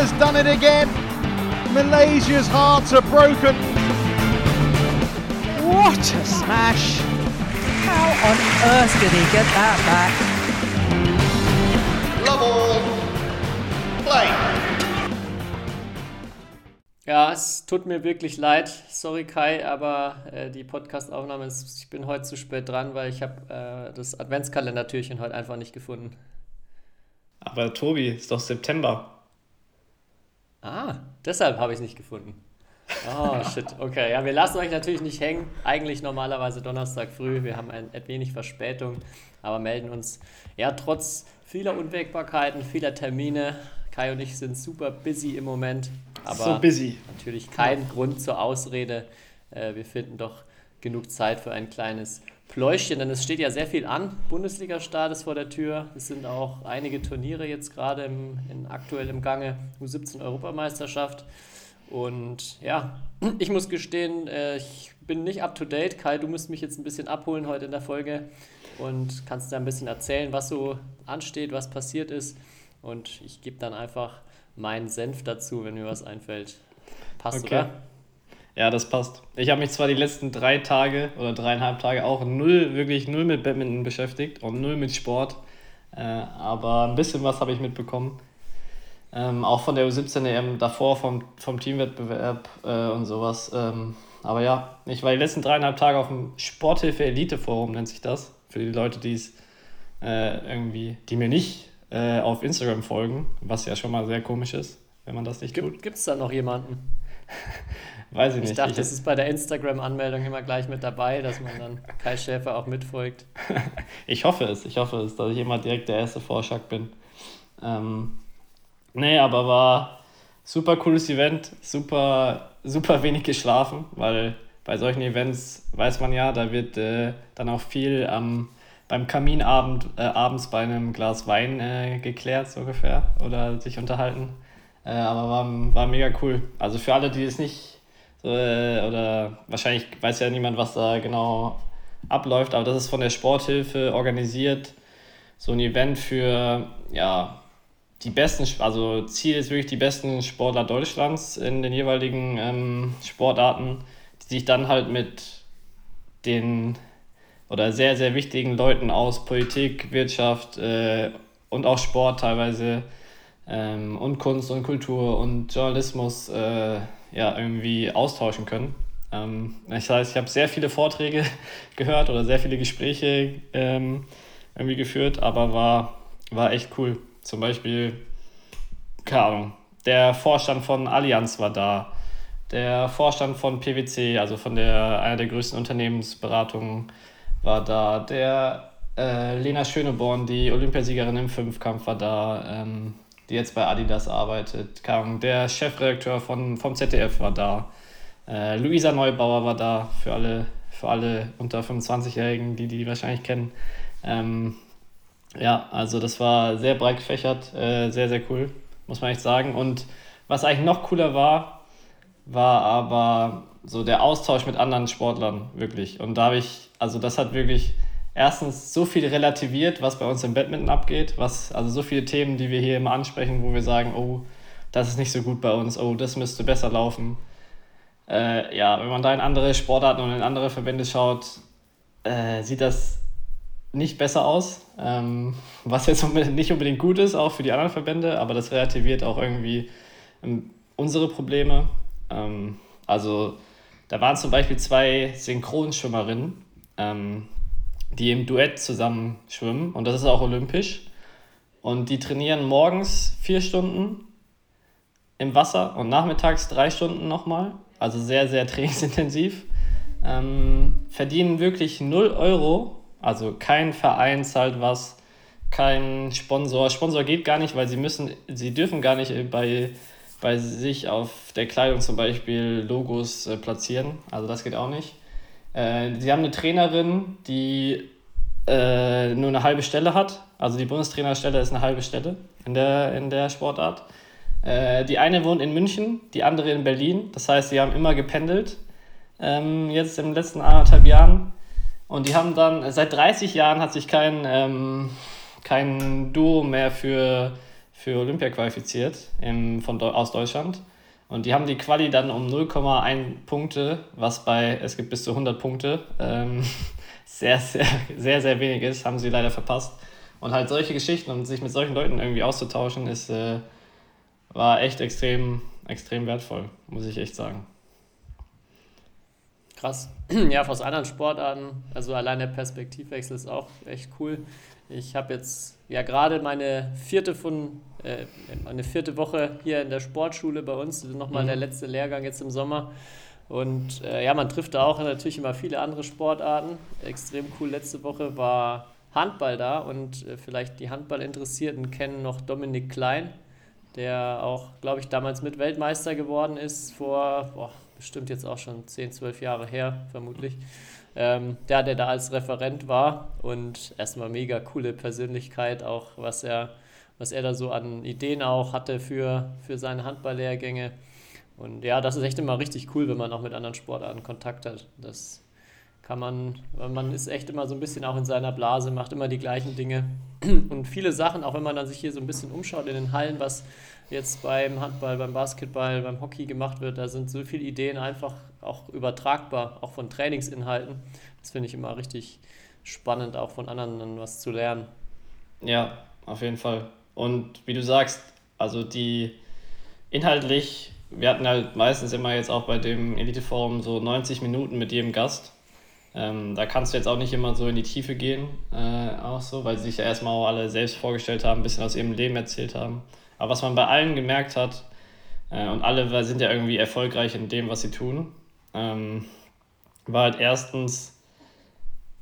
has done it again. Malaysia's hearts are broken. What a smash! How on earth did he get that back? Love all. Play. Ja, es tut mir wirklich leid. Sorry Kai, aber äh, die Podcastaufnahme ist, ich bin heute zu spät dran, weil ich habe äh, das Adventskalendertürchen heute einfach nicht gefunden. Aber Tobi, ist doch September. Ah, deshalb habe ich es nicht gefunden. Oh, shit. Okay, ja, wir lassen euch natürlich nicht hängen. Eigentlich normalerweise Donnerstag früh. Wir haben ein, ein wenig Verspätung, aber melden uns ja trotz vieler Unwägbarkeiten, vieler Termine. Kai und ich sind super busy im Moment. Aber so busy. Natürlich kein Grund zur Ausrede. Äh, wir finden doch genug Zeit für ein kleines Pläuschchen, denn es steht ja sehr viel an. Bundesliga-Start ist vor der Tür. Es sind auch einige Turniere jetzt gerade im, in, aktuell im Gange. U17-Europameisterschaft. Und ja, ich muss gestehen, äh, ich bin nicht up to date. Kai, du musst mich jetzt ein bisschen abholen heute in der Folge und kannst da ein bisschen erzählen, was so ansteht, was passiert ist. Und ich gebe dann einfach meinen Senf dazu, wenn mir was einfällt. Passt, okay. oder? Ja, das passt. Ich habe mich zwar die letzten drei Tage oder dreieinhalb Tage auch null, wirklich null mit Badminton beschäftigt und null mit Sport, äh, aber ein bisschen was habe ich mitbekommen. Ähm, auch von der U17 EM davor, vom, vom Teamwettbewerb äh, und sowas. Ähm, aber ja, ich war die letzten dreieinhalb Tage auf dem Sporthilfe Elite Forum, nennt sich das. Für die Leute, die es äh, irgendwie, die mir nicht äh, auf Instagram folgen, was ja schon mal sehr komisch ist, wenn man das nicht tut. Gibt es da noch jemanden? Weiß ich nicht. Ich dachte, ich, das ist bei der Instagram-Anmeldung immer gleich mit dabei, dass man dann Kai Schäfer auch mitfolgt. ich hoffe es, ich hoffe es, dass ich immer direkt der erste Vorschlag bin. Ähm, nee, aber war super cooles Event, super, super wenig geschlafen, weil bei solchen Events weiß man ja, da wird äh, dann auch viel am, beim Kaminabend äh, abends bei einem Glas Wein äh, geklärt, so ungefähr, oder sich unterhalten. Äh, aber war, war mega cool. Also für alle, die es nicht so, äh, oder wahrscheinlich weiß ja niemand, was da genau abläuft, aber das ist von der Sporthilfe organisiert. So ein Event für, ja, die besten, also Ziel ist wirklich die besten Sportler Deutschlands in den jeweiligen ähm, Sportarten, die sich dann halt mit den oder sehr, sehr wichtigen Leuten aus Politik, Wirtschaft äh, und auch Sport teilweise ähm, und Kunst und Kultur und Journalismus äh, ja, irgendwie austauschen können. Ähm, das heißt, ich habe sehr viele Vorträge gehört oder sehr viele Gespräche ähm, irgendwie geführt, aber war, war echt cool. Zum Beispiel, keine Ahnung, der Vorstand von Allianz war da, der Vorstand von PwC, also von der, einer der größten Unternehmensberatungen, war da, der äh, Lena Schöneborn, die Olympiasiegerin im Fünfkampf, war da. Ähm, die jetzt bei Adidas arbeitet. Der Chefredakteur von, vom ZDF war da. Äh, Luisa Neubauer war da für alle, für alle unter 25-Jährigen, die die wahrscheinlich kennen. Ähm, ja, also das war sehr breit gefächert, äh, sehr, sehr cool, muss man echt sagen. Und was eigentlich noch cooler war, war aber so der Austausch mit anderen Sportlern, wirklich. Und da habe ich, also das hat wirklich erstens so viel relativiert, was bei uns im Badminton abgeht, was, also so viele Themen, die wir hier immer ansprechen, wo wir sagen, oh, das ist nicht so gut bei uns, oh, das müsste besser laufen. Äh, ja, wenn man da in andere Sportarten und in andere Verbände schaut, äh, sieht das nicht besser aus, ähm, was jetzt nicht unbedingt gut ist, auch für die anderen Verbände, aber das relativiert auch irgendwie ähm, unsere Probleme. Ähm, also da waren zum Beispiel zwei Synchronschwimmerinnen, ähm, die im Duett zusammen schwimmen und das ist auch olympisch. Und die trainieren morgens vier Stunden im Wasser und nachmittags drei Stunden nochmal. Also sehr, sehr trainingsintensiv. Ähm, verdienen wirklich 0 Euro. Also kein Verein zahlt was, kein Sponsor. Sponsor geht gar nicht, weil sie müssen, sie dürfen gar nicht bei, bei sich auf der Kleidung zum Beispiel Logos äh, platzieren. Also das geht auch nicht. Äh, sie haben eine Trainerin, die äh, nur eine halbe Stelle hat. Also die Bundestrainerstelle ist eine halbe Stelle in der, in der Sportart. Äh, die eine wohnt in München, die andere in Berlin. Das heißt, sie haben immer gependelt, ähm, jetzt in den letzten anderthalb Jahren. Und die haben dann, seit 30 Jahren hat sich kein, ähm, kein Duo mehr für, für Olympia qualifiziert im, von, aus Deutschland. Und die haben die Quali dann um 0,1 Punkte, was bei, es gibt bis zu 100 Punkte, ähm, sehr, sehr, sehr, sehr wenig ist, haben sie leider verpasst. Und halt solche Geschichten und sich mit solchen Leuten irgendwie auszutauschen, ist, äh, war echt extrem, extrem wertvoll, muss ich echt sagen. Krass. Ja, aus anderen Sportarten, also allein der Perspektivwechsel ist auch echt cool. Ich habe jetzt ja gerade meine vierte von äh, meine vierte Woche hier in der Sportschule bei uns, nochmal mhm. der letzte Lehrgang jetzt im Sommer. Und äh, ja, man trifft da auch natürlich immer viele andere Sportarten. Extrem cool. Letzte Woche war Handball da und äh, vielleicht die Handballinteressierten kennen noch Dominik Klein, der auch, glaube ich, damals mit Weltmeister geworden ist, vor boah, bestimmt jetzt auch schon 10, 12 Jahre her, vermutlich. Ähm, der, der da als Referent war und erstmal mega coole Persönlichkeit, auch was er, was er da so an Ideen auch hatte für, für seine Handballlehrgänge. Und ja, das ist echt immer richtig cool, wenn man auch mit anderen Sportarten Kontakt hat. Das kann man, man ist echt immer so ein bisschen auch in seiner Blase, macht immer die gleichen Dinge. Und viele Sachen, auch wenn man dann sich hier so ein bisschen umschaut in den Hallen, was jetzt beim Handball, beim Basketball, beim Hockey gemacht wird, da sind so viele Ideen einfach auch übertragbar, auch von Trainingsinhalten. Das finde ich immer richtig spannend, auch von anderen dann was zu lernen. Ja, auf jeden Fall. Und wie du sagst, also die inhaltlich wir hatten halt meistens immer jetzt auch bei dem Eliteforum so 90 Minuten mit jedem Gast. Ähm, da kannst du jetzt auch nicht immer so in die Tiefe gehen, äh, auch so, weil sie sich ja erstmal auch alle selbst vorgestellt haben, ein bisschen aus ihrem Leben erzählt haben. Aber was man bei allen gemerkt hat, äh, und alle sind ja irgendwie erfolgreich in dem, was sie tun, ähm, war halt erstens,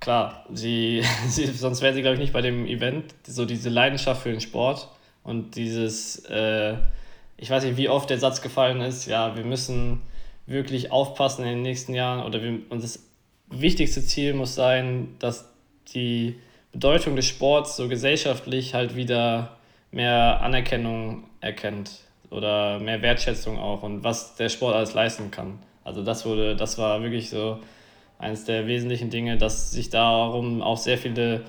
klar, sie, sie sonst wären sie, glaube ich, nicht bei dem Event, so diese Leidenschaft für den Sport und dieses, äh, ich weiß nicht, wie oft der Satz gefallen ist, ja, wir müssen wirklich aufpassen in den nächsten Jahren oder wir, und das wichtigste Ziel muss sein, dass die Bedeutung des Sports so gesellschaftlich halt wieder mehr Anerkennung erkennt oder mehr Wertschätzung auch und was der Sport alles leisten kann. Also das wurde, das war wirklich so eines der wesentlichen Dinge, dass sich darum auch sehr viele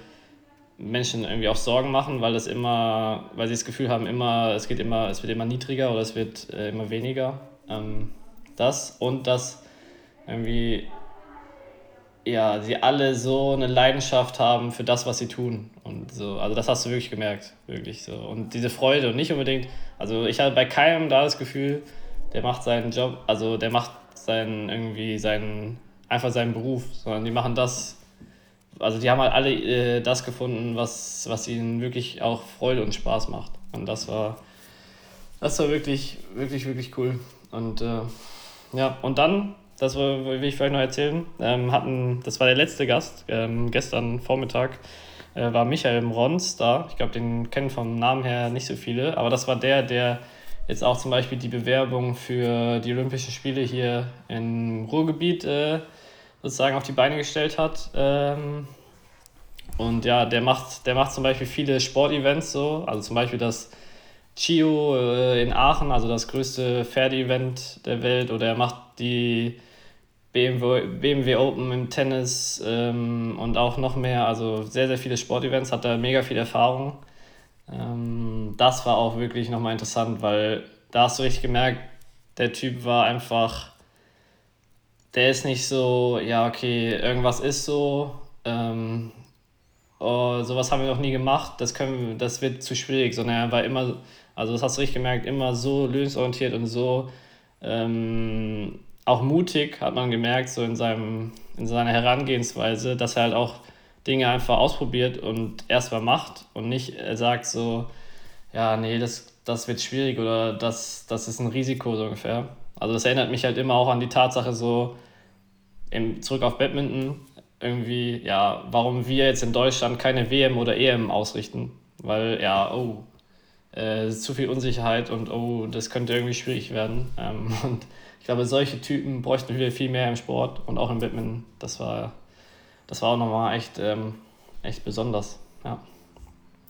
Menschen irgendwie auch Sorgen machen, weil das immer, weil sie das Gefühl haben, immer, es geht immer, es wird immer niedriger oder es wird äh, immer weniger. Ähm, das und dass irgendwie ja, sie alle so eine Leidenschaft haben für das, was sie tun. Und so, also das hast du wirklich gemerkt, wirklich so. Und diese Freude und nicht unbedingt, also ich hatte bei keinem da das Gefühl, der macht seinen Job, also der macht seinen irgendwie seinen, einfach seinen Beruf, sondern die machen das, also die haben halt alle äh, das gefunden, was, was ihnen wirklich auch Freude und Spaß macht. Und das war, das war wirklich, wirklich, wirklich cool. Und äh, ja, und dann, das will ich vielleicht noch erzählen, ähm, hatten, das war der letzte Gast, ähm, gestern Vormittag äh, war Michael Mrons da. Ich glaube, den kennen vom Namen her nicht so viele, aber das war der, der jetzt auch zum Beispiel die Bewerbung für die Olympischen Spiele hier im Ruhrgebiet äh, sozusagen auf die Beine gestellt hat. Ähm, und ja, der macht, der macht zum Beispiel viele Sportevents so, also zum Beispiel das Chio äh, in Aachen, also das größte Pferde-Event der Welt, oder er macht die BMW, BMW Open im Tennis ähm, und auch noch mehr, also sehr, sehr viele Sportevents, hat da mega viel Erfahrung. Ähm, das war auch wirklich nochmal interessant, weil da hast du richtig gemerkt, der Typ war einfach der ist nicht so, ja, okay, irgendwas ist so, ähm, oh, sowas haben wir noch nie gemacht, das, können, das wird zu schwierig, sondern er war immer, also das hast du richtig gemerkt, immer so lösungsorientiert und so ähm, auch mutig, hat man gemerkt, so in, seinem, in seiner Herangehensweise, dass er halt auch Dinge einfach ausprobiert und erstmal macht und nicht sagt so, ja, nee, das, das wird schwierig oder das, das ist ein Risiko so ungefähr. Also das erinnert mich halt immer auch an die Tatsache so, im, zurück auf Badminton, irgendwie, ja, warum wir jetzt in Deutschland keine WM oder EM ausrichten. Weil, ja, oh, äh, zu viel Unsicherheit und oh, das könnte irgendwie schwierig werden. Ähm, und glaube, solche Typen bräuchten wir viel mehr im Sport und auch im Badminton. Das war, das war auch nochmal echt, ähm, echt besonders, ja.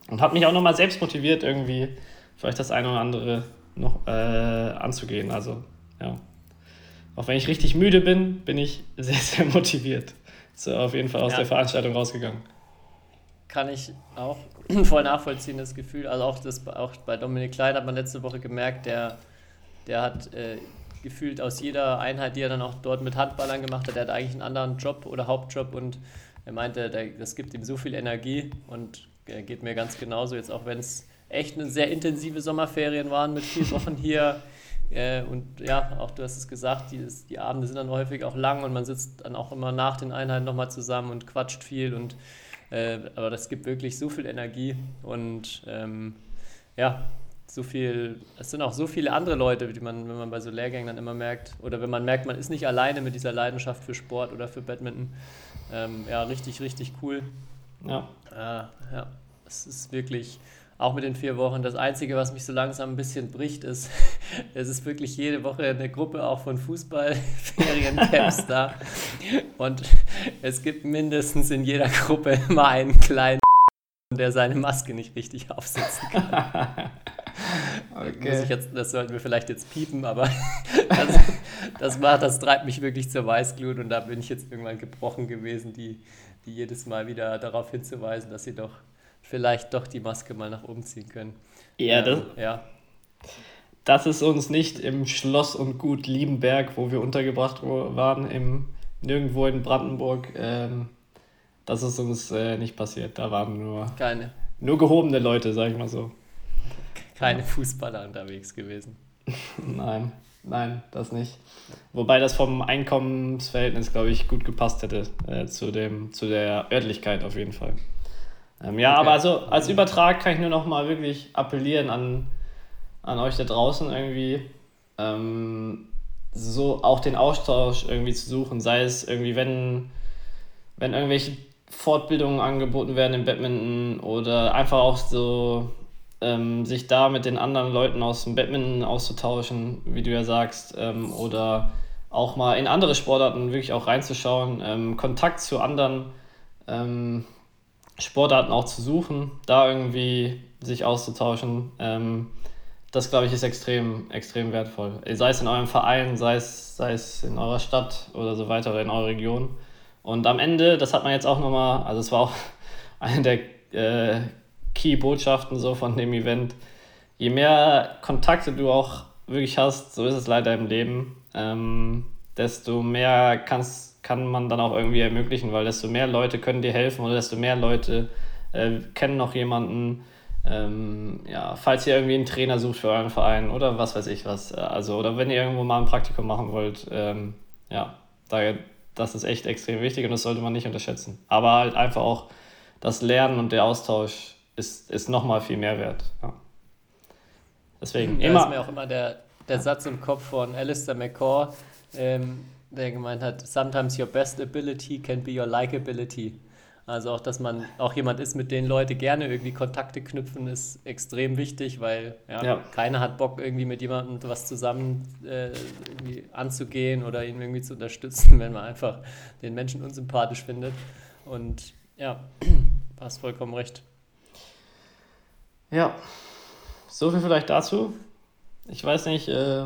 Und hat mich auch nochmal selbst motiviert, irgendwie vielleicht das eine oder andere noch äh, anzugehen. Also, ja. Auch wenn ich richtig müde bin, bin ich sehr, sehr motiviert. So auf jeden Fall aus ja. der Veranstaltung rausgegangen. kann ich auch voll nachvollziehen, das Gefühl. Also auch, das, auch bei Dominik Klein hat man letzte Woche gemerkt, der, der hat äh, gefühlt aus jeder Einheit, die er dann auch dort mit Handballern gemacht hat, der hat eigentlich einen anderen Job oder Hauptjob und er meinte, das gibt ihm so viel Energie und geht mir ganz genauso, jetzt auch wenn es echt eine sehr intensive Sommerferien waren mit vier Wochen hier. Äh, und ja, auch du hast es gesagt, die, die Abende sind dann häufig auch lang und man sitzt dann auch immer nach den Einheiten nochmal zusammen und quatscht viel und äh, aber das gibt wirklich so viel Energie und ähm, ja, so viel, es sind auch so viele andere Leute, die man, wenn man bei so Lehrgängen dann immer merkt, oder wenn man merkt, man ist nicht alleine mit dieser Leidenschaft für Sport oder für Badminton. Ähm, ja, richtig, richtig cool. Ja. Äh, ja, es ist wirklich, auch mit den vier Wochen. Das Einzige, was mich so langsam ein bisschen bricht, ist, es ist wirklich jede Woche eine Gruppe auch von Fußballferiencamps da. Und es gibt mindestens in jeder Gruppe immer einen kleinen, der seine Maske nicht richtig aufsetzen kann. Okay. Jetzt, das sollten wir vielleicht jetzt piepen, aber das, das, macht, das treibt mich wirklich zur Weißglut und da bin ich jetzt irgendwann gebrochen gewesen, die, die jedes Mal wieder darauf hinzuweisen, dass sie doch vielleicht doch die Maske mal nach oben ziehen können. Ja, ähm, das, ja. das ist uns nicht im Schloss und Gut Liebenberg, wo wir untergebracht waren, im, nirgendwo in Brandenburg. Ähm, das ist uns äh, nicht passiert. Da waren nur, Keine. nur gehobene Leute, sag ich mal so. Keine Fußballer unterwegs gewesen. nein, nein, das nicht. Wobei das vom Einkommensverhältnis, glaube ich, gut gepasst hätte äh, zu, dem, zu der Örtlichkeit auf jeden Fall. Ähm, ja, okay. aber also als Übertrag kann ich nur noch mal wirklich appellieren an, an euch da draußen irgendwie, ähm, so auch den Austausch irgendwie zu suchen, sei es irgendwie, wenn, wenn irgendwelche Fortbildungen angeboten werden im Badminton oder einfach auch so ähm, sich da mit den anderen Leuten aus dem Badminton auszutauschen, wie du ja sagst, ähm, oder auch mal in andere Sportarten wirklich auch reinzuschauen, ähm, Kontakt zu anderen ähm, Sportarten auch zu suchen, da irgendwie sich auszutauschen. Ähm, das, glaube ich, ist extrem, extrem wertvoll. Sei es in eurem Verein, sei es, sei es in eurer Stadt oder so weiter oder in eurer Region. Und am Ende, das hat man jetzt auch nochmal, also es war auch eine der äh, Key-Botschaften so von dem Event. Je mehr Kontakte du auch wirklich hast, so ist es leider im Leben, ähm, desto mehr kannst kann man dann auch irgendwie ermöglichen, weil desto mehr Leute können dir helfen oder desto mehr Leute äh, kennen noch jemanden. Ähm, ja, falls ihr irgendwie einen Trainer sucht für euren Verein oder was weiß ich was. Äh, also, oder wenn ihr irgendwo mal ein Praktikum machen wollt, ähm, ja, da, das ist echt extrem wichtig und das sollte man nicht unterschätzen. Aber halt einfach auch das Lernen und der Austausch ist, ist nochmal viel mehr wert. Ja. Deswegen ja, immer. ist mir auch immer der, der Satz im Kopf von Alistair McCaw. Ähm, der gemeint hat, sometimes your best ability can be your likability. Also auch, dass man auch jemand ist, mit dem Leute gerne irgendwie Kontakte knüpfen, ist extrem wichtig, weil ja, ja. keiner hat Bock, irgendwie mit jemandem was zusammen äh, anzugehen oder ihn irgendwie zu unterstützen, wenn man einfach den Menschen unsympathisch findet. Und ja, hast vollkommen recht. Ja, so viel vielleicht dazu. Ich weiß nicht, äh,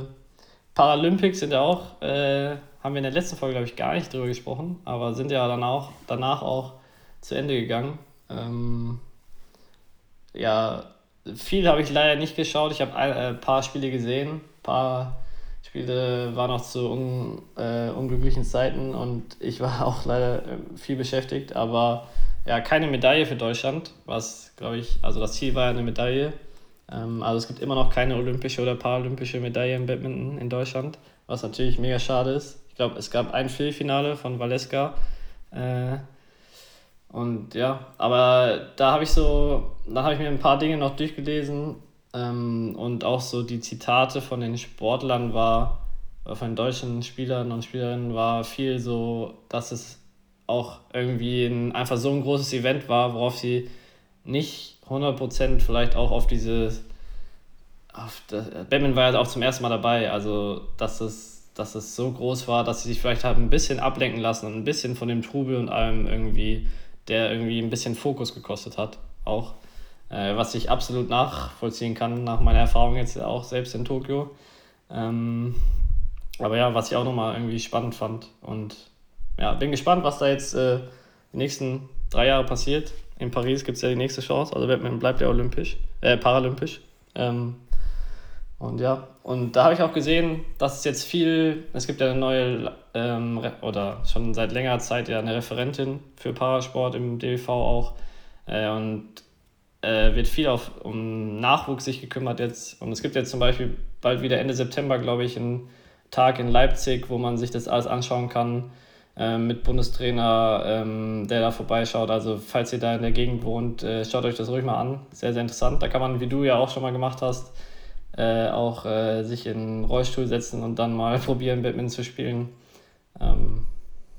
Paralympics sind ja auch äh, haben wir in der letzten Folge, glaube ich, gar nicht drüber gesprochen, aber sind ja dann auch, danach auch zu Ende gegangen. Ähm, ja, viel habe ich leider nicht geschaut. Ich habe ein äh, paar Spiele gesehen, ein paar Spiele waren auch zu un, äh, unglücklichen Zeiten und ich war auch leider äh, viel beschäftigt, aber ja, keine Medaille für Deutschland, was glaube ich, also das Ziel war ja eine Medaille. Ähm, also es gibt immer noch keine olympische oder paralympische Medaille im Badminton in Deutschland, was natürlich mega schade ist. Ich glaube, es gab ein Viertelfinale von Valeska. Äh, und ja, aber da habe ich so, da habe ich mir ein paar Dinge noch durchgelesen ähm, und auch so die Zitate von den Sportlern war, von den deutschen Spielern und Spielerinnen war viel so, dass es auch irgendwie ein, einfach so ein großes Event war, worauf sie nicht 100% vielleicht auch auf diese, auf das, Batman war ja auch zum ersten Mal dabei, also dass es dass es so groß war, dass sie sich vielleicht haben ein bisschen ablenken lassen und ein bisschen von dem Trubel und allem irgendwie, der irgendwie ein bisschen Fokus gekostet hat, auch. Äh, was ich absolut nachvollziehen kann, nach meiner Erfahrung jetzt auch selbst in Tokio. Ähm, aber ja, was ich auch nochmal irgendwie spannend fand. Und ja, bin gespannt, was da jetzt äh, die nächsten drei Jahre passiert. In Paris gibt es ja die nächste Chance. Also Badminton bleibt ja olympisch, äh, paralympisch. Ähm, und ja, und da habe ich auch gesehen, dass es jetzt viel, es gibt ja eine neue, ähm, oder schon seit längerer Zeit ja eine Referentin für Parasport im DLV auch. Äh, und äh, wird viel auf, um Nachwuchs sich gekümmert jetzt. Und es gibt jetzt zum Beispiel bald wieder Ende September, glaube ich, einen Tag in Leipzig, wo man sich das alles anschauen kann mit Bundestrainer, ähm, der da vorbeischaut. Also falls ihr da in der Gegend wohnt, äh, schaut euch das ruhig mal an. Sehr, sehr interessant. Da kann man, wie du ja auch schon mal gemacht hast, äh, auch äh, sich in einen Rollstuhl setzen und dann mal probieren, Badminton zu spielen. Ähm,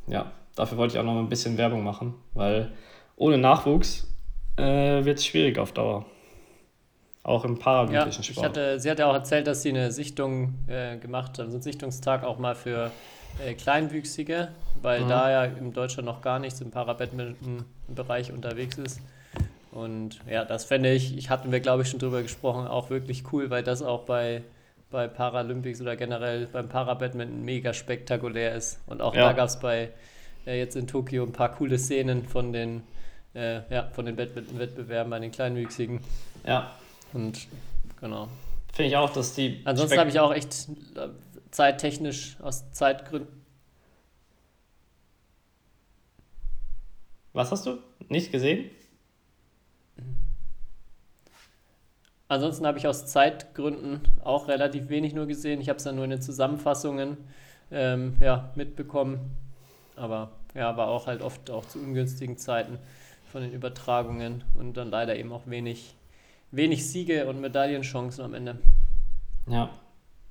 ja, dafür wollte ich auch noch ein bisschen Werbung machen, weil ohne Nachwuchs äh, wird es schwierig auf Dauer. Auch im paralympischen ja, Sport. Ich hatte, sie hat ja auch erzählt, dass sie eine Sichtung äh, gemacht haben, so einen Sichtungstag auch mal für äh, Kleinwüchsige, weil mhm. da ja in Deutschland noch gar nichts im Parabadminton-Bereich unterwegs ist. Und ja, das fände ich, ich hatten wir glaube ich schon drüber gesprochen, auch wirklich cool, weil das auch bei, bei Paralympics oder generell beim Parabadminton mega spektakulär ist. Und auch ja. da gab es bei äh, jetzt in Tokio ein paar coole Szenen von den äh, ja, von den Wettbewerben bei den Kleinwüchsigen. Ja. Und genau. Finde ich auch, dass die. Ansonsten habe ich auch echt äh, zeittechnisch aus Zeitgründen. Was hast du? Nicht gesehen? Ansonsten habe ich aus Zeitgründen auch relativ wenig nur gesehen. Ich habe es dann nur in den Zusammenfassungen ähm, ja, mitbekommen. Aber ja, war auch halt oft auch zu ungünstigen Zeiten von den Übertragungen und dann leider eben auch wenig, wenig Siege und Medaillenchancen am Ende. Ja.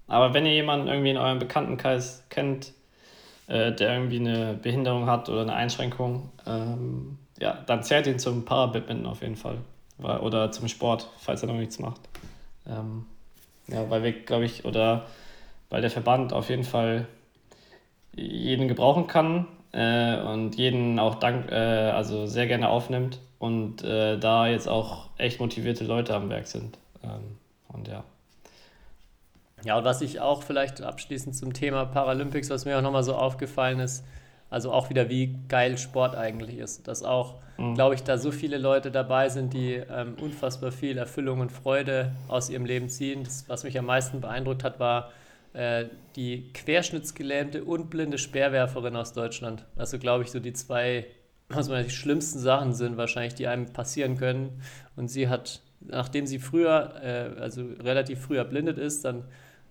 Aber wenn ihr jemanden irgendwie in eurem Bekanntenkreis kennt, äh, der irgendwie eine Behinderung hat oder eine Einschränkung, ähm, ja, dann zählt ihn zum Parabadminton auf jeden Fall. Oder zum Sport, falls er noch nichts macht. Ähm, ja, weil wir, glaube ich, oder weil der Verband auf jeden Fall jeden gebrauchen kann äh, und jeden auch dank, äh, also sehr gerne aufnimmt und äh, da jetzt auch echt motivierte Leute am Werk sind. Ähm, und ja. Ja, und was ich auch vielleicht abschließend zum Thema Paralympics, was mir auch nochmal so aufgefallen ist, also auch wieder, wie geil Sport eigentlich ist. Dass auch, mhm. glaube ich, da so viele Leute dabei sind, die ähm, unfassbar viel Erfüllung und Freude aus ihrem Leben ziehen. Das, was mich am meisten beeindruckt hat, war, äh, die querschnittsgelähmte und blinde Speerwerferin aus Deutschland. Also glaube ich, so die zwei, was man die schlimmsten Sachen sind wahrscheinlich, die einem passieren können. Und sie hat, nachdem sie früher, äh, also relativ früh erblindet ist, dann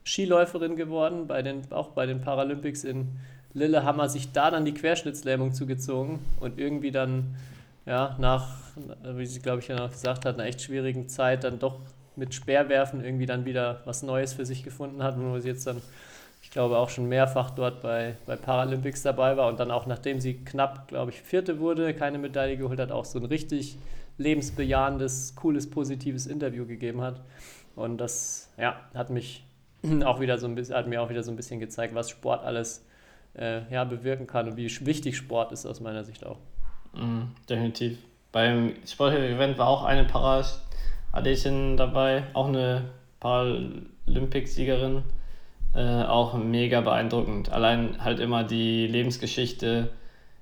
Skiläuferin geworden, bei den, auch bei den Paralympics in Lillehammer, sich da dann die Querschnittslähmung zugezogen und irgendwie dann, ja, nach, wie sie, glaube ich, ja noch gesagt hat, einer echt schwierigen Zeit dann doch mit Speerwerfen irgendwie dann wieder was Neues für sich gefunden hat, wo sie jetzt dann, ich glaube, auch schon mehrfach dort bei, bei Paralympics dabei war und dann auch, nachdem sie knapp, glaube ich, Vierte wurde, keine Medaille geholt hat, auch so ein richtig lebensbejahendes, cooles, positives Interview gegeben hat. Und das, ja, hat mich auch wieder so ein bisschen, hat mir auch wieder so ein bisschen gezeigt, was Sport alles äh, ja, bewirken kann und wie wichtig Sport ist aus meiner Sicht auch. Mm, definitiv. Beim Sportevent war auch eine Para Adetin dabei, auch eine Paralympicsiegerin. Äh, auch mega beeindruckend. Allein halt immer die Lebensgeschichte,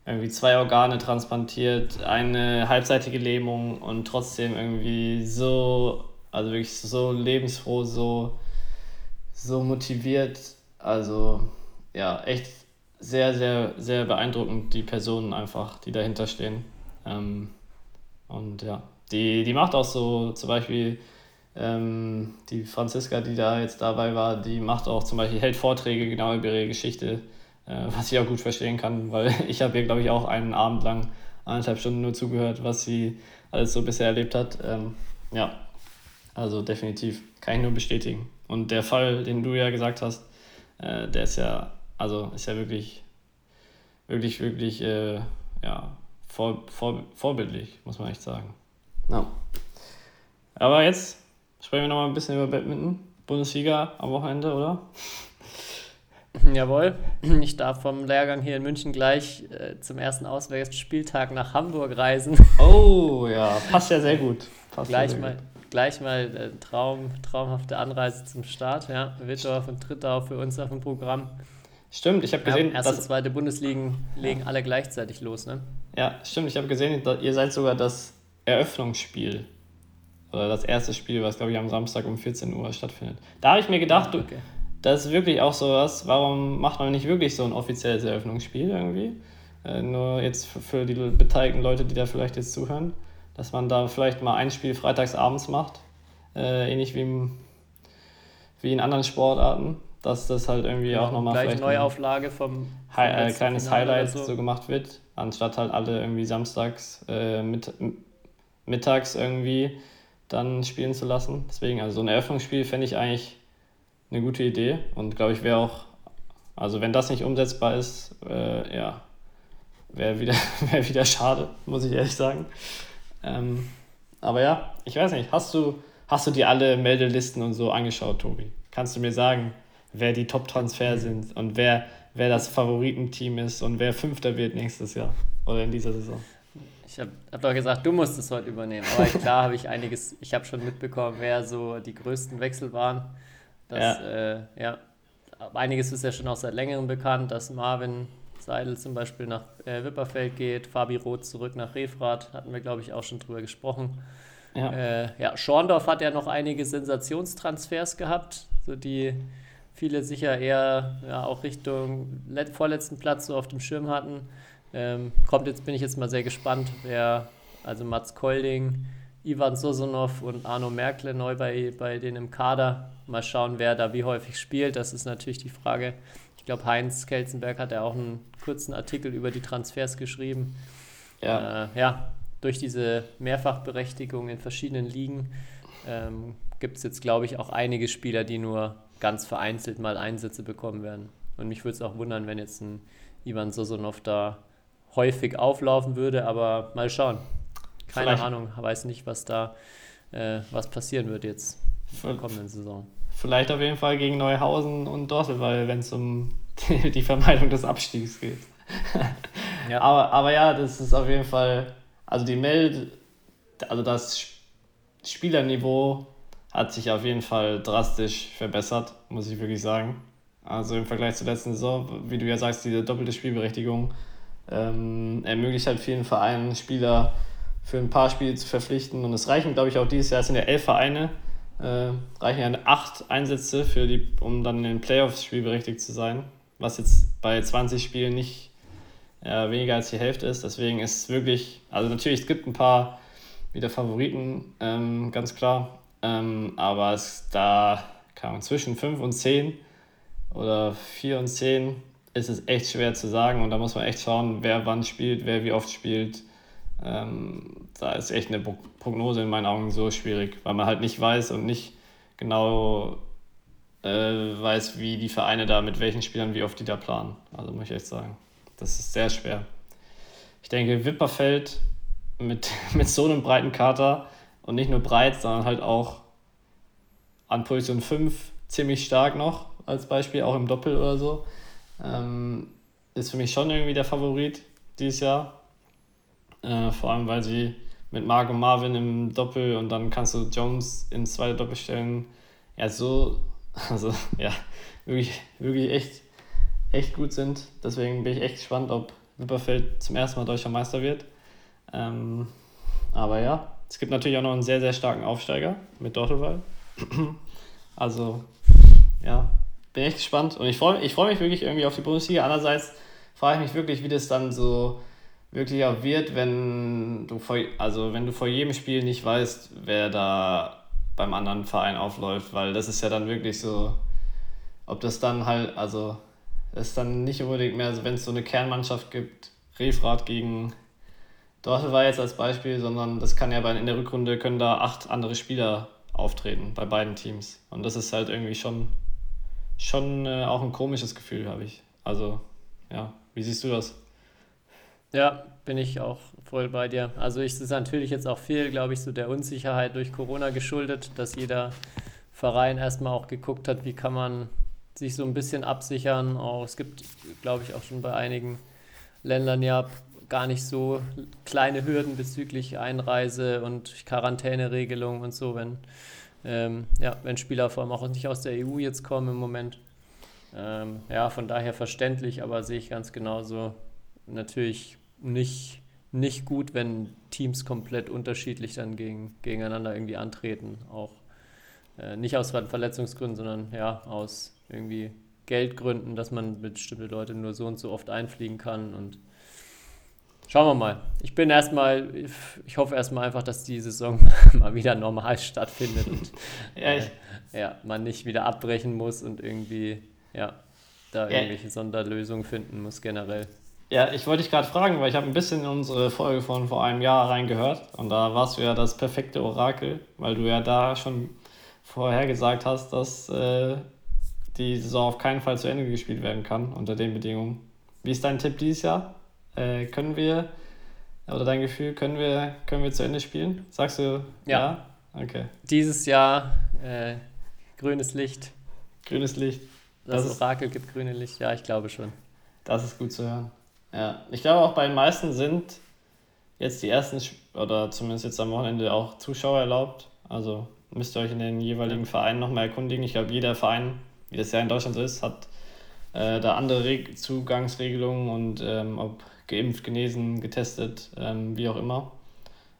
irgendwie zwei Organe transplantiert, eine halbseitige Lähmung und trotzdem irgendwie so, also wirklich so lebensfroh, so, so motiviert. Also ja, echt sehr, sehr, sehr beeindruckend, die Personen einfach, die dahinter stehen. Ähm, und ja, die, die macht auch so zum Beispiel ähm, die Franziska, die da jetzt dabei war, die macht auch zum Beispiel, hält Vorträge genau über ihre Geschichte, äh, was ich auch gut verstehen kann, weil ich habe ihr, glaube ich, auch einen Abend lang anderthalb Stunden nur zugehört, was sie alles so bisher erlebt hat. Ähm, ja, also definitiv, kann ich nur bestätigen. Und der Fall, den du ja gesagt hast, äh, der ist ja, also ist ja wirklich, wirklich, wirklich, äh, ja, vor, vor, vorbildlich, muss man echt sagen. Ja. Aber jetzt sprechen wir noch mal ein bisschen über Badminton. Bundesliga am Wochenende, oder? Jawohl, ich darf vom Lehrgang hier in München gleich äh, zum ersten Auswärtsspieltag nach Hamburg reisen. Oh ja, passt ja sehr gut. Passt gleich, sehr mal, gut. Gleich mal äh, Traum, traumhafte Anreise zum Start. Ja. Wittorf und Trittau für uns auf dem Programm. Stimmt, ich habe gesehen. Ja, erste, zweite Bundesligen legen ja. alle gleichzeitig los, ne? Ja, stimmt, ich habe gesehen, ihr seid sogar das Eröffnungsspiel. Oder das erste Spiel, was, glaube ich, am Samstag um 14 Uhr stattfindet. Da habe ich mir gedacht, okay. du, das ist wirklich auch sowas, warum macht man nicht wirklich so ein offizielles Eröffnungsspiel irgendwie? Äh, nur jetzt für die beteiligten Leute, die da vielleicht jetzt zuhören, dass man da vielleicht mal ein Spiel freitags abends macht, äh, ähnlich wie, im, wie in anderen Sportarten, dass das halt irgendwie ja, auch nochmal vielleicht Neuauflage vom, vom äh, kleines Finale Highlight so. so. gemacht wird, anstatt halt alle irgendwie samstags äh, mit, mittags irgendwie dann spielen zu lassen. Deswegen, also so ein Eröffnungsspiel fände ich eigentlich eine gute Idee und glaube ich wäre auch, also wenn das nicht umsetzbar ist, äh, ja, wäre wieder, wär wieder schade, muss ich ehrlich sagen. Ähm, aber ja, ich weiß nicht, hast du, hast du dir alle Meldelisten und so angeschaut, Tobi? Kannst du mir sagen, wer die Top-Transfer sind und wer, wer das Favoritenteam ist und wer Fünfter wird nächstes Jahr oder in dieser Saison? Ich habe hab doch gesagt, du musst es heute übernehmen. Aber klar habe ich einiges, ich habe schon mitbekommen, wer so die größten Wechsel waren. Das, ja. Äh, ja. Einiges ist ja schon auch seit längerem bekannt, dass Marvin Seidel zum Beispiel nach äh, Wipperfeld geht, Fabi Roth zurück nach Refrath, hatten wir, glaube ich, auch schon drüber gesprochen. Ja. Äh, ja, Schorndorf hat ja noch einige Sensationstransfers gehabt, so die viele sicher eher ja, auch Richtung vorletzten Platz so auf dem Schirm hatten. Ähm, kommt jetzt, bin ich jetzt mal sehr gespannt, wer, also Mats Kolding, Ivan Sosonov und Arno Merkle neu bei, bei denen im Kader. Mal schauen, wer da wie häufig spielt. Das ist natürlich die Frage. Ich glaube, Heinz Kelzenberg hat ja auch einen kurzen Artikel über die Transfers geschrieben. Ja, äh, ja durch diese Mehrfachberechtigung in verschiedenen Ligen ähm, gibt es jetzt, glaube ich, auch einige Spieler, die nur ganz vereinzelt mal Einsätze bekommen werden. Und mich würde es auch wundern, wenn jetzt ein Ivan Sosonov da häufig auflaufen würde, aber mal schauen. Keine Vielleicht. Ahnung, weiß nicht, was da äh, was passieren wird jetzt in der kommenden Saison. Vielleicht auf jeden Fall gegen Neuhausen und Dorsel, weil wenn es um die, die, Vermeidung des Abstiegs geht. ja. Aber, aber ja, das ist auf jeden Fall, also die Meld, also das Spielerniveau hat sich auf jeden Fall drastisch verbessert, muss ich wirklich sagen. Also im Vergleich zur letzten Saison, wie du ja sagst, diese doppelte Spielberechtigung ähm, ermöglicht halt vielen Vereinen, Spieler für ein paar Spiele zu verpflichten. Und es reichen, glaube ich, auch dieses Jahr, es sind ja elf Vereine, äh, reichen ja acht Einsätze, für die, um dann in den Playoffs spielberechtigt zu sein. Was jetzt bei 20 Spielen nicht äh, weniger als die Hälfte ist. Deswegen ist es wirklich, also natürlich, es gibt ein paar wieder Favoriten, ähm, ganz klar. Ähm, aber es da man zwischen 5 und 10 oder 4 und 10 ist es echt schwer zu sagen und da muss man echt schauen, wer wann spielt, wer wie oft spielt. Ähm, da ist echt eine Prognose in meinen Augen so schwierig, weil man halt nicht weiß und nicht genau äh, weiß, wie die Vereine da mit welchen Spielern, wie oft die da planen. Also muss ich echt sagen, das ist sehr schwer. Ich denke, Wipperfeld mit, mit so einem breiten Kater und nicht nur breit, sondern halt auch an Position 5 ziemlich stark noch, als Beispiel, auch im Doppel oder so ähm, ist für mich schon irgendwie der Favorit dieses Jahr. Äh, vor allem, weil sie mit Marco Marvin im Doppel und dann kannst du Jones in zwei Doppel stellen. Ja, so, also ja, wirklich, wirklich echt, echt gut sind. Deswegen bin ich echt gespannt, ob Wipperfeld zum ersten Mal deutscher Meister wird. Ähm, aber ja, es gibt natürlich auch noch einen sehr, sehr starken Aufsteiger mit Dortelwall. also, ja, bin echt gespannt und ich freue ich freu mich wirklich irgendwie auf die Bundesliga. Andererseits frage ich mich wirklich, wie das dann so wirklich auch wird, wenn du vor, also wenn du vor jedem Spiel nicht weißt, wer da beim anderen Verein aufläuft, weil das ist ja dann wirklich so, ob das dann halt, also das ist dann nicht unbedingt mehr, also wenn es so eine Kernmannschaft gibt, Refrat gegen Dortmund war jetzt als Beispiel, sondern das kann ja bei, in der Rückrunde können da acht andere Spieler auftreten bei beiden Teams und das ist halt irgendwie schon schon äh, auch ein komisches Gefühl, habe ich. Also, ja, wie siehst du das? Ja, bin ich auch voll bei dir. Also es ist natürlich jetzt auch viel, glaube ich, so der Unsicherheit durch Corona geschuldet, dass jeder Verein erstmal auch geguckt hat, wie kann man sich so ein bisschen absichern. Auch es gibt, glaube ich, auch schon bei einigen Ländern ja gar nicht so kleine Hürden bezüglich Einreise und Quarantäneregelung und so, wenn ähm, ja, wenn Spieler vor allem auch nicht aus der EU jetzt kommen im Moment. Ähm, ja, von daher verständlich, aber sehe ich ganz genauso. Natürlich nicht nicht gut, wenn Teams komplett unterschiedlich dann gegen, gegeneinander irgendwie antreten. Auch äh, nicht aus Verletzungsgründen, sondern ja, aus irgendwie Geldgründen, dass man bestimmte Leute nur so und so oft einfliegen kann und Schauen wir mal. Ich bin erstmal, ich hoffe erstmal einfach, dass die Saison mal wieder normal stattfindet und ja, äh, ja, man nicht wieder abbrechen muss und irgendwie, ja, da ja. irgendwelche Sonderlösungen finden muss generell. Ja, ich wollte dich gerade fragen, weil ich habe ein bisschen in unsere Folge von vor einem Jahr reingehört und da warst du ja das perfekte Orakel, weil du ja da schon vorher gesagt hast, dass äh, die Saison auf keinen Fall zu Ende gespielt werden kann unter den Bedingungen. Wie ist dein Tipp dieses Jahr? Äh, können wir, oder dein Gefühl, können wir, können wir zu Ende spielen? Sagst du ja? ja? Okay. Dieses Jahr äh, grünes Licht. Grünes Licht. Das, das Orakel gibt grüne Licht, ja, ich glaube schon. Das ist gut zu hören. Ja, ich glaube auch bei den meisten sind jetzt die ersten, oder zumindest jetzt am Wochenende auch Zuschauer erlaubt. Also müsst ihr euch in den jeweiligen Vereinen nochmal erkundigen. Ich glaube, jeder Verein, wie das ja in Deutschland so ist, hat äh, da andere Reg Zugangsregelungen und ähm, ob geimpft, genesen, getestet, ähm, wie auch immer.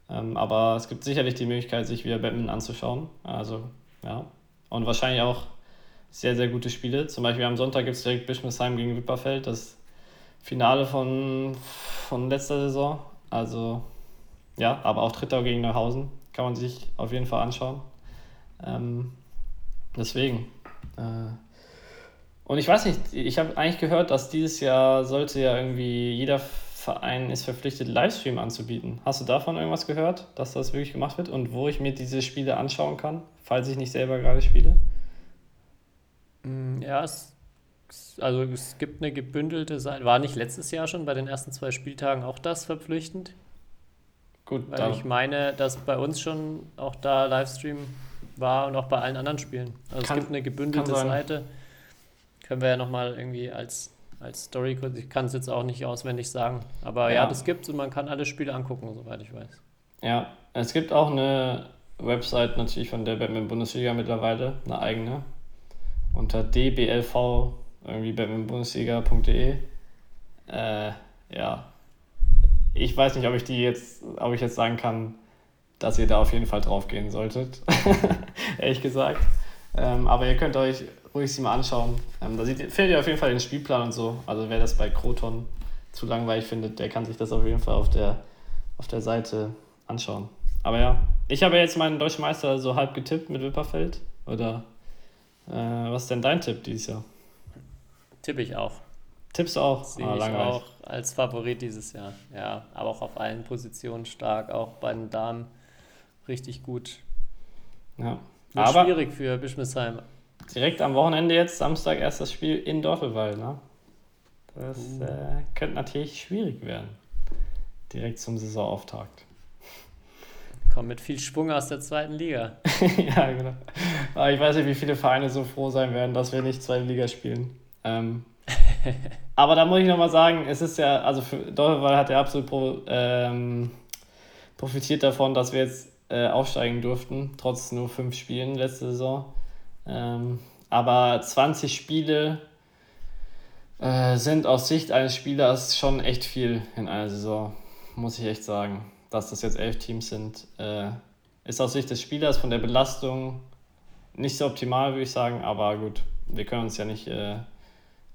Ähm, aber es gibt sicherlich die Möglichkeit, sich wieder Batman anzuschauen. Also, ja. Und wahrscheinlich auch sehr, sehr gute Spiele. Zum Beispiel am Sonntag gibt es direkt Bischmesheim gegen Wipperfeld, das Finale von, von letzter Saison. Also, ja, aber auch Dritter gegen Neuhausen. Kann man sich auf jeden Fall anschauen. Ähm, deswegen. Äh, und ich weiß nicht, ich habe eigentlich gehört, dass dieses Jahr sollte ja irgendwie jeder Verein ist verpflichtet, Livestream anzubieten. Hast du davon irgendwas gehört, dass das wirklich gemacht wird und wo ich mir diese Spiele anschauen kann, falls ich nicht selber gerade spiele? Mm, ja, es, also es gibt eine gebündelte Seite. War nicht letztes Jahr schon bei den ersten zwei Spieltagen auch das verpflichtend? Gut, weil ich meine, dass bei uns schon auch da Livestream war und auch bei allen anderen Spielen. Also kann, es gibt eine gebündelte Seite. Können wir ja nochmal irgendwie als, als Story kurz, ich kann es jetzt auch nicht auswendig sagen, aber ja, ja das gibt es und man kann alle Spiele angucken, soweit ich weiß. Ja, es gibt auch eine Website natürlich von der Batman Bundesliga mittlerweile, eine eigene, unter dblv, irgendwie batmanbundesliga.de. Äh, ja, ich weiß nicht, ob ich die jetzt, ob ich jetzt sagen kann, dass ihr da auf jeden Fall drauf gehen solltet. Ehrlich gesagt. Ähm, aber ihr könnt euch ruhig sie mal anschauen. Ähm, da fehlt ja auf jeden Fall den Spielplan und so. Also wer das bei Kroton zu langweilig findet, der kann sich das auf jeden Fall auf der, auf der Seite anschauen. Aber ja, ich habe jetzt meinen deutschen Meister so halb getippt mit Wipperfeld. Oder äh, was ist denn dein Tipp dieses Jahr? Tippe ich auch. Tippst du auch? Sehe ah, ich auch als Favorit dieses Jahr. Ja, aber auch auf allen Positionen stark, auch bei den Damen richtig gut. Ja. Wird aber schwierig für Bischmissheim. Direkt am Wochenende jetzt, Samstag, erstes Spiel in Dorfelwald. Ne? Das uh. äh, könnte natürlich schwierig werden. Direkt zum Saisonauftakt. Kommt mit viel Schwung aus der zweiten Liga. ja, genau. Aber ich weiß nicht, wie viele Vereine so froh sein werden, dass wir nicht zweite Liga spielen. Ähm, aber da muss ich nochmal sagen, es ist ja, also Dorfelwald hat ja absolut pro, ähm, profitiert davon, dass wir jetzt äh, aufsteigen durften, trotz nur fünf Spielen letzte Saison. Ähm, aber 20 Spiele äh, sind aus Sicht eines Spielers schon echt viel in einer Saison, muss ich echt sagen. Dass das jetzt elf Teams sind, äh, ist aus Sicht des Spielers von der Belastung nicht so optimal, würde ich sagen. Aber gut, wir können uns ja nicht äh,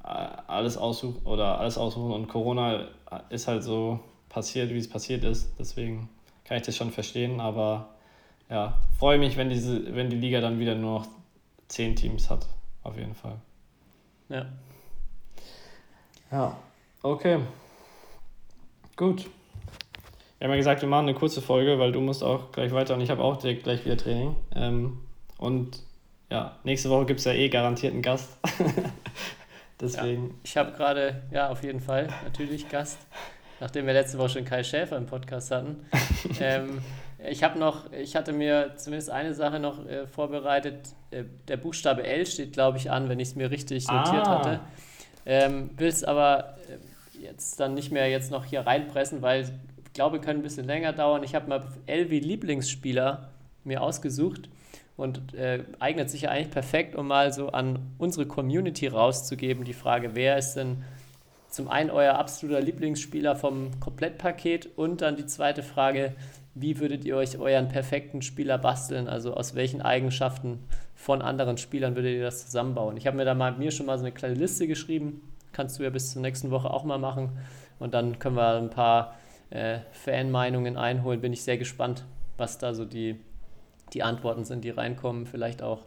alles aussuchen oder alles aussuchen und Corona ist halt so passiert, wie es passiert ist. Deswegen kann ich das schon verstehen, aber ja, freue mich, wenn diese, wenn die Liga dann wieder nur noch zehn Teams hat, auf jeden Fall. Ja. Ja, okay. Gut. Wir haben ja gesagt, wir machen eine kurze Folge, weil du musst auch gleich weiter und ich habe auch direkt gleich wieder Training. Ähm, und ja, nächste Woche gibt es ja eh garantiert einen Gast. Deswegen. Ja, ich habe gerade, ja, auf jeden Fall natürlich Gast, nachdem wir letzte Woche schon Kai Schäfer im Podcast hatten. ähm, ich habe noch, ich hatte mir zumindest eine Sache noch äh, vorbereitet. Äh, der Buchstabe L steht, glaube ich, an, wenn ich es mir richtig notiert ah. hatte. Ähm, Will es aber äh, jetzt dann nicht mehr jetzt noch hier reinpressen, weil ich glaube, können ein bisschen länger dauern. Ich habe mal L wie Lieblingsspieler mir ausgesucht und äh, eignet sich ja eigentlich perfekt, um mal so an unsere Community rauszugeben, die Frage, wer ist denn zum einen euer absoluter Lieblingsspieler vom Komplettpaket und dann die zweite Frage, wie würdet ihr euch euren perfekten Spieler basteln? Also aus welchen Eigenschaften von anderen Spielern würdet ihr das zusammenbauen? Ich habe mir da mal mir schon mal so eine kleine Liste geschrieben. Kannst du ja bis zur nächsten Woche auch mal machen. Und dann können wir ein paar äh, Fanmeinungen einholen. Bin ich sehr gespannt, was da so die, die Antworten sind, die reinkommen. Vielleicht auch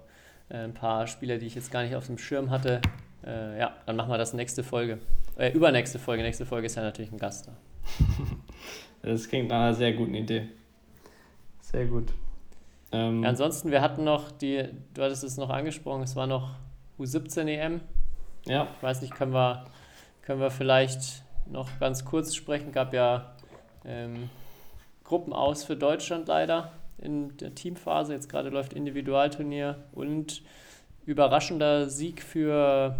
äh, ein paar Spieler, die ich jetzt gar nicht auf dem Schirm hatte. Äh, ja, dann machen wir das nächste Folge. Äh, übernächste Folge. Nächste Folge ist ja natürlich ein Gast da. das klingt nach einer sehr guten Idee. Sehr gut. Ähm, ja, ansonsten, wir hatten noch die, du hattest es noch angesprochen, es war noch U17 EM. Ja. Ich weiß nicht, können wir, können wir vielleicht noch ganz kurz sprechen. Gab ja ähm, Gruppen aus für Deutschland leider in der Teamphase. Jetzt gerade läuft Individualturnier und überraschender Sieg für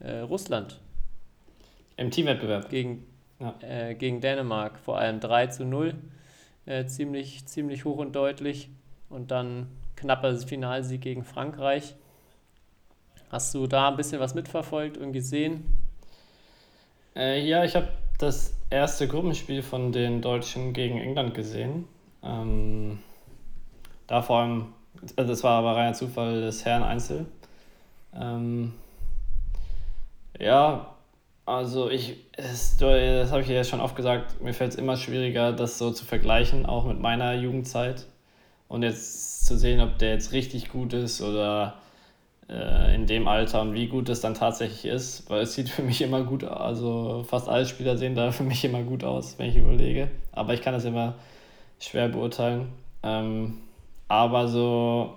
äh, Russland. Im Teamwettbewerb. Gegen, ja. äh, gegen Dänemark, vor allem 3 zu 0. Äh, ziemlich, ziemlich hoch und deutlich. Und dann knapper Finalsieg gegen Frankreich. Hast du da ein bisschen was mitverfolgt und gesehen? Äh, ja, ich habe das erste Gruppenspiel von den Deutschen gegen England gesehen. Ähm, da vor allem, also das war aber reiner Zufall des Herren Einzel. Ähm, ja, also ich, es, das habe ich ja schon oft gesagt, mir fällt es immer schwieriger, das so zu vergleichen, auch mit meiner Jugendzeit. Und jetzt zu sehen, ob der jetzt richtig gut ist oder äh, in dem Alter und wie gut es dann tatsächlich ist, weil es sieht für mich immer gut aus. Also fast alle Spieler sehen da für mich immer gut aus, wenn ich überlege. Aber ich kann das immer schwer beurteilen. Ähm, aber so,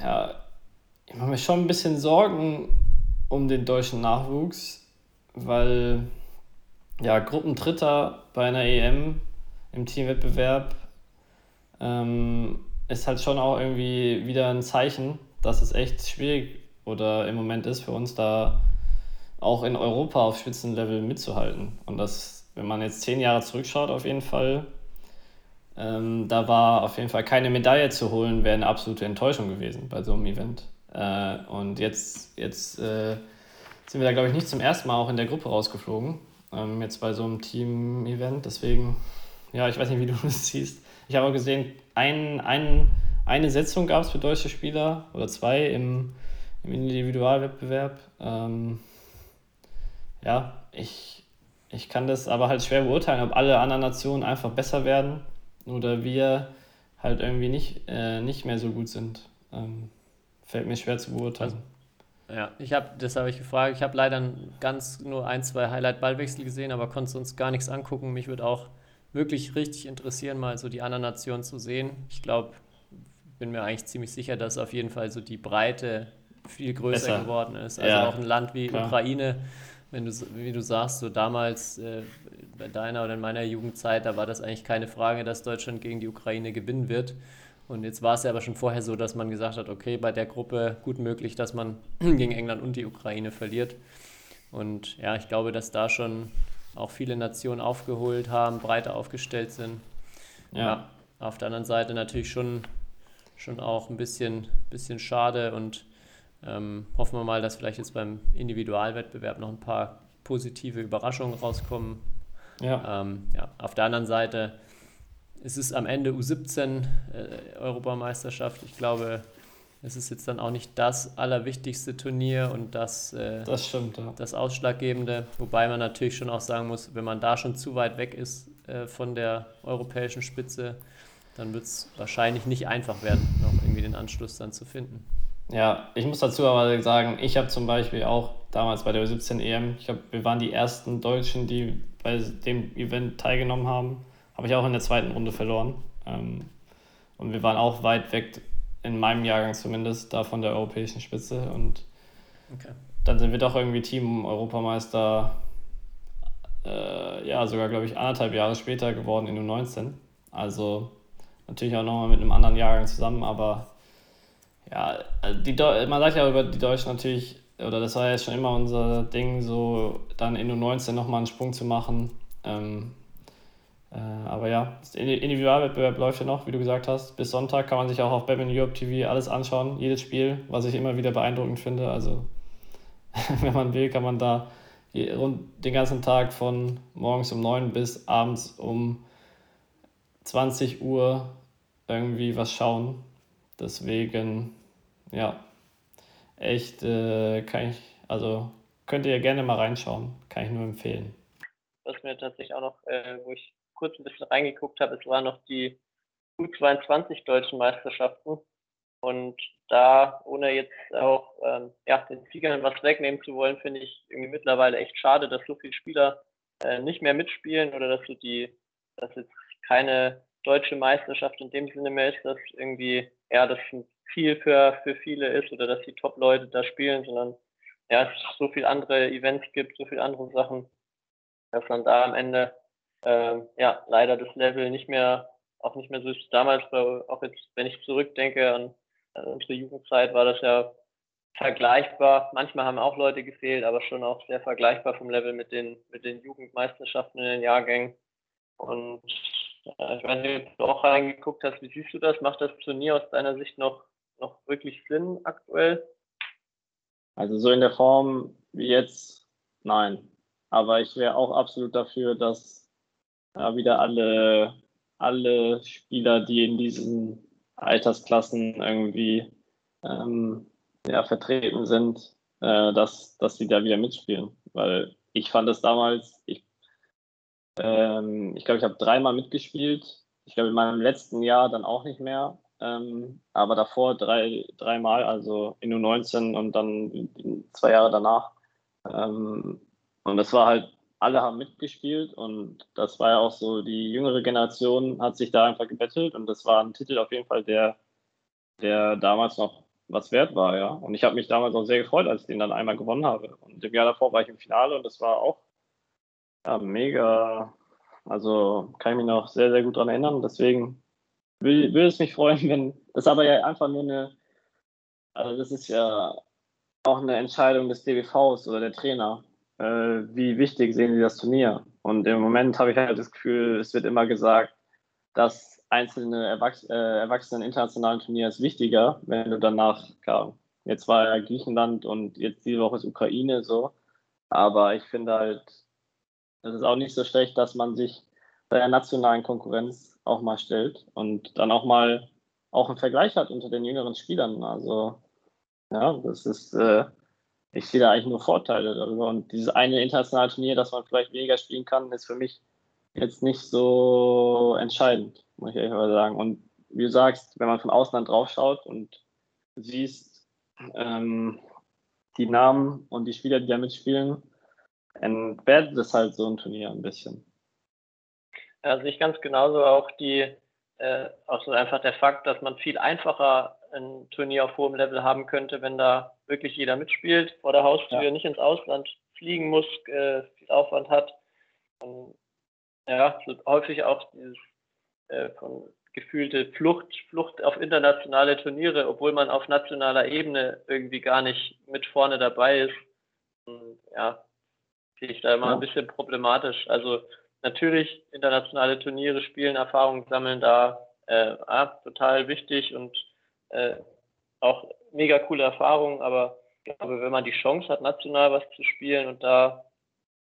ja, ich mache mir schon ein bisschen Sorgen um den deutschen Nachwuchs, weil ja, Gruppendritter bei einer EM im Teamwettbewerb ähm, ist halt schon auch irgendwie wieder ein Zeichen, dass es echt schwierig oder im Moment ist für uns da auch in Europa auf Spitzenlevel mitzuhalten. Und das, wenn man jetzt zehn Jahre zurückschaut, auf jeden Fall, ähm, da war auf jeden Fall keine Medaille zu holen, wäre eine absolute Enttäuschung gewesen bei so einem Event. Äh, und jetzt, jetzt äh, sind wir da, glaube ich, nicht zum ersten Mal auch in der Gruppe rausgeflogen. Ähm, jetzt bei so einem Team-Event. Deswegen, ja, ich weiß nicht, wie du das siehst. Ich habe auch gesehen, ein, ein, eine Setzung gab es für deutsche Spieler oder zwei im, im Individualwettbewerb. Ähm, ja, ich, ich kann das aber halt schwer beurteilen, ob alle anderen Nationen einfach besser werden oder wir halt irgendwie nicht, äh, nicht mehr so gut sind. Ähm, fällt mir schwer zu beurteilen. Also, ja, ich habe, das habe ich gefragt. Ich habe leider ganz nur ein, zwei Highlight-Ballwechsel gesehen, aber konnte uns gar nichts angucken. Mich würde auch wirklich richtig interessieren, mal so die anderen Nationen zu sehen. Ich glaube, bin mir eigentlich ziemlich sicher, dass auf jeden Fall so die Breite viel größer Besser. geworden ist. Also ja, auch ein Land wie klar. Ukraine, wenn du, wie du sagst, so damals äh, bei deiner oder in meiner Jugendzeit, da war das eigentlich keine Frage, dass Deutschland gegen die Ukraine gewinnen wird. Und jetzt war es ja aber schon vorher so, dass man gesagt hat, okay, bei der Gruppe gut möglich, dass man gegen England und die Ukraine verliert. Und ja, ich glaube, dass da schon auch viele Nationen aufgeholt haben, breiter aufgestellt sind. Ja. ja auf der anderen Seite natürlich schon, schon auch ein bisschen, bisschen schade und ähm, hoffen wir mal, dass vielleicht jetzt beim Individualwettbewerb noch ein paar positive Überraschungen rauskommen. Ja. Ähm, ja. Auf der anderen Seite es ist am Ende U17 äh, Europameisterschaft. Ich glaube, es ist jetzt dann auch nicht das allerwichtigste Turnier und das, äh, das, stimmt, ja. das Ausschlaggebende. Wobei man natürlich schon auch sagen muss, wenn man da schon zu weit weg ist äh, von der europäischen Spitze, dann wird es wahrscheinlich nicht einfach werden, noch irgendwie den Anschluss dann zu finden. Ja, ich muss dazu aber sagen, ich habe zum Beispiel auch damals bei der U17 EM, ich glaube, wir waren die ersten Deutschen, die bei dem Event teilgenommen haben. Habe ich auch in der zweiten Runde verloren. Ähm, und wir waren auch weit weg, in meinem Jahrgang zumindest, da von der europäischen Spitze. Und okay. dann sind wir doch irgendwie Team-Europameister, äh, ja, sogar, glaube ich, anderthalb Jahre später geworden in U19. Also natürlich auch nochmal mit einem anderen Jahrgang zusammen, aber ja, die man sagt ja über die Deutschen natürlich, oder das war ja schon immer unser Ding, so dann in U19 nochmal einen Sprung zu machen. Ähm, äh, aber ja, das Individualwettbewerb läuft ja noch, wie du gesagt hast. Bis Sonntag kann man sich auch auf Batman Europe TV alles anschauen, jedes Spiel, was ich immer wieder beeindruckend finde. Also, wenn man will, kann man da rund den ganzen Tag von morgens um 9 bis abends um 20 Uhr irgendwie was schauen. Deswegen, ja, echt äh, kann ich, also könnt ihr gerne mal reinschauen, kann ich nur empfehlen. Was mir tatsächlich auch noch, äh, wo ich kurz ein bisschen reingeguckt habe, es waren noch die U22 deutschen Meisterschaften. Und da, ohne jetzt auch ähm, ja, den Siegern was wegnehmen zu wollen, finde ich irgendwie mittlerweile echt schade, dass so viele Spieler äh, nicht mehr mitspielen oder dass du die, dass jetzt keine deutsche Meisterschaft in dem Sinne mehr ist, dass irgendwie, ja, das ein Ziel für, für viele ist oder dass die Top-Leute da spielen, sondern ja, es so viele andere Events gibt, so viele andere Sachen, dass man da am Ende ähm, ja leider das Level nicht mehr, auch nicht mehr so ist damals, auch jetzt, wenn ich zurückdenke an also unsere Jugendzeit war das ja vergleichbar. Manchmal haben auch Leute gefehlt, aber schon auch sehr vergleichbar vom Level mit den, mit den Jugendmeisterschaften in den Jahrgängen. Und äh, ich weiß nicht, ob du auch reingeguckt hast, wie siehst du das? Macht das Turnier aus deiner Sicht noch, noch wirklich Sinn aktuell? Also so in der Form wie jetzt, nein. Aber ich wäre auch absolut dafür, dass äh, wieder alle, alle Spieler, die in diesen Altersklassen irgendwie ähm, ja, vertreten sind, äh, dass, dass sie da wieder mitspielen. Weil ich fand es damals, ich ähm, ich glaube, ich habe dreimal mitgespielt. Ich glaube, in meinem letzten Jahr dann auch nicht mehr. Ähm, aber davor drei, dreimal, also in U19 und dann zwei Jahre danach. Ähm, und das war halt, alle haben mitgespielt und das war ja auch so, die jüngere Generation hat sich da einfach gebettelt und das war ein Titel auf jeden Fall, der, der damals noch was wert war, ja. Und ich habe mich damals auch sehr gefreut, als ich den dann einmal gewonnen habe. Und im Jahr davor war ich im Finale und das war auch ja, mega. Also kann ich mich noch sehr, sehr gut daran erinnern. Deswegen würde es mich freuen, wenn das aber ja einfach nur eine, also das ist ja auch eine Entscheidung des DWVs oder der Trainer. Äh, wie wichtig sehen sie das Turnier? Und im Moment habe ich halt das Gefühl, es wird immer gesagt, dass einzelne Erwachs äh, Erwachsenen internationalen Turnier ist wichtiger, wenn du danach, klar, jetzt war ja Griechenland und jetzt diese Woche ist Ukraine so. Aber ich finde halt, es ist auch nicht so schlecht, dass man sich bei der nationalen Konkurrenz auch mal stellt und dann auch mal auch einen Vergleich hat unter den jüngeren Spielern. Also ja, das ist, äh, ich sehe da eigentlich nur Vorteile darüber. Und dieses eine internationale Turnier, das man vielleicht weniger spielen kann, ist für mich jetzt nicht so entscheidend, muss ich ehrlich mal sagen. Und wie du sagst, wenn man von Ausland draufschaut und siehst ähm, die Namen und die Spieler, die da mitspielen, entwertet es halt so ein Turnier ein bisschen. Ja, sehe ich ganz genauso auch die, äh, auch so einfach der Fakt, dass man viel einfacher ein Turnier auf hohem Level haben könnte, wenn da wirklich jeder mitspielt, vor der Haustür ja. nicht ins Ausland fliegen muss, äh, viel Aufwand hat. Und, ja, so häufig auch dieses äh, von gefühlte Flucht, Flucht auf internationale Turniere, obwohl man auf nationaler Ebene irgendwie gar nicht mit vorne dabei ist. Und, ja, sehe ich da immer ja. ein bisschen problematisch. Also natürlich internationale Turniere spielen, Erfahrungen sammeln da äh, ah, total wichtig und äh, auch mega coole Erfahrungen, aber ich glaube, wenn man die Chance hat, national was zu spielen und da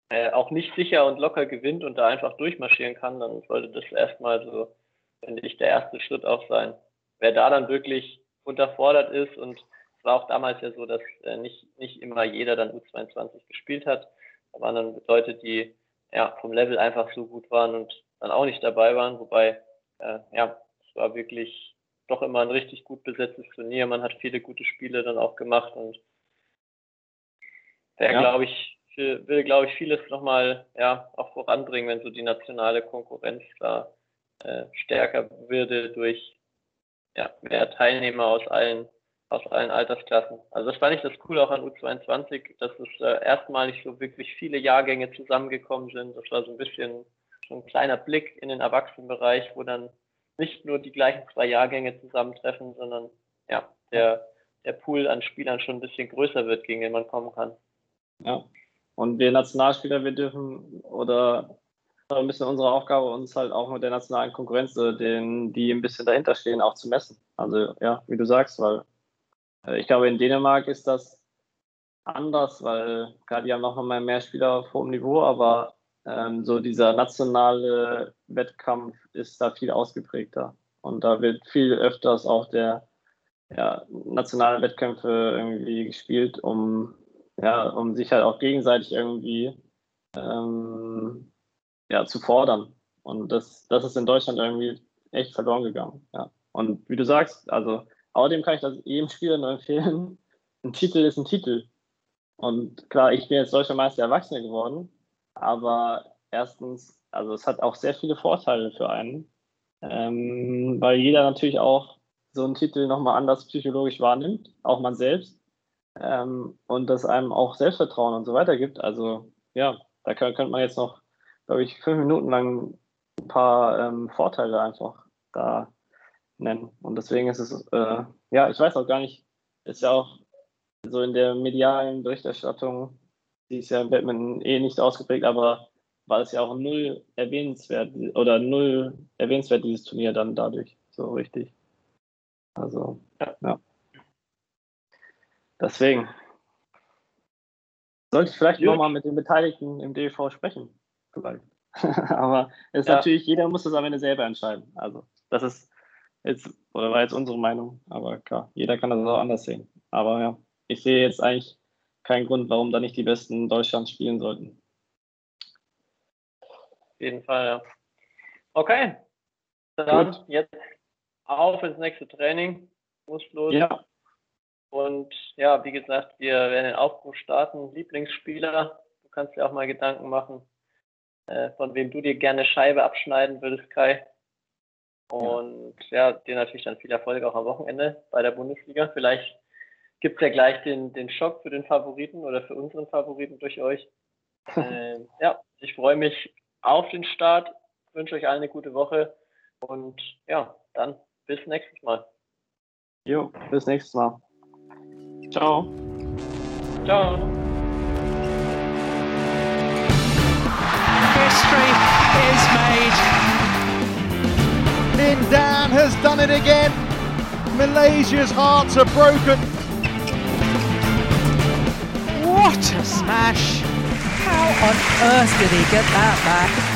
äh, auch nicht sicher und locker gewinnt und da einfach durchmarschieren kann, dann sollte das erstmal so, finde ich, der erste Schritt auch sein. Wer da dann wirklich unterfordert ist und es war auch damals ja so, dass äh, nicht, nicht immer jeder dann U22 gespielt hat, waren dann Leute, die ja vom Level einfach so gut waren und dann auch nicht dabei waren, wobei äh, ja, es war wirklich doch immer ein richtig gut besetztes Turnier. Man hat viele gute Spiele dann auch gemacht und der ja. glaube ich will glaube ich vieles nochmal ja auch voranbringen, wenn so die nationale Konkurrenz da äh, stärker würde durch ja, mehr Teilnehmer aus allen aus allen Altersklassen. Also das fand ich das cool auch an U22, dass es äh, erstmalig so wirklich viele Jahrgänge zusammengekommen sind. Das war so ein bisschen so ein kleiner Blick in den Erwachsenenbereich, wo dann nicht nur die gleichen zwei Jahrgänge zusammentreffen, sondern ja, der, der Pool an Spielern schon ein bisschen größer wird, gegen den man kommen kann. Ja. Und wir Nationalspieler, wir dürfen oder ein bisschen unsere Aufgabe, uns halt auch mit der nationalen Konkurrenz, äh, den, die ein bisschen dahinter stehen, auch zu messen. Also ja, wie du sagst, weil äh, ich glaube, in Dänemark ist das anders, weil klar, die haben noch mal mehr Spieler auf hohem Niveau, aber ähm, so dieser nationale Wettkampf ist da viel ausgeprägter. Und da wird viel öfters auch der ja, nationale Wettkämpfe irgendwie gespielt, um, ja, um sich halt auch gegenseitig irgendwie ähm, ja, zu fordern. Und das, das ist in Deutschland irgendwie echt verloren gegangen. Ja. Und wie du sagst, also außerdem kann ich das jedem Spieler nur empfehlen, ein Titel ist ein Titel. Und klar, ich bin jetzt deutscher Meister Erwachsene geworden, aber erstens, also es hat auch sehr viele Vorteile für einen, ähm, weil jeder natürlich auch so einen Titel nochmal anders psychologisch wahrnimmt, auch man selbst, ähm, und das einem auch Selbstvertrauen und so weiter gibt. Also ja, da könnte man jetzt noch, glaube ich, fünf Minuten lang ein paar ähm, Vorteile einfach da nennen. Und deswegen ist es, äh, ja, ich weiß auch gar nicht, ist ja auch so in der medialen Berichterstattung, die ist ja im Badminton eh nicht ausgeprägt, aber war es ja auch null erwähnenswert oder null erwähnenswert, dieses Turnier dann dadurch, so richtig. Also, ja. Deswegen. Sollte ich vielleicht nochmal mit den Beteiligten im DV sprechen. Vielleicht. aber es ist ja. natürlich, jeder muss das am Ende selber entscheiden. Also, das ist jetzt, oder war jetzt unsere Meinung, aber klar, jeder kann das auch anders sehen. Aber ja, ich sehe jetzt eigentlich keinen Grund, warum da nicht die Besten Deutschlands spielen sollten. Auf jeden Fall, ja. Okay. Dann Gut. jetzt auf ins nächste Training. Muss los. Ja. Und ja, wie gesagt, wir werden den Aufbruch starten. Lieblingsspieler, du kannst dir auch mal Gedanken machen, äh, von wem du dir gerne Scheibe abschneiden würdest, Kai. Und ja. ja, dir natürlich dann viel Erfolg auch am Wochenende bei der Bundesliga. Vielleicht gibt es ja gleich den, den Schock für den Favoriten oder für unseren Favoriten durch euch. ähm, ja, ich freue mich auf den Start, wünsche euch allen eine gute Woche und ja, dann bis nächstes Mal. Jo, bis nächstes Mal. Ciao. Ciao. History is made. Lin Dan has done it again. Malaysia's hearts are broken. What a smash! How on earth did he get that back?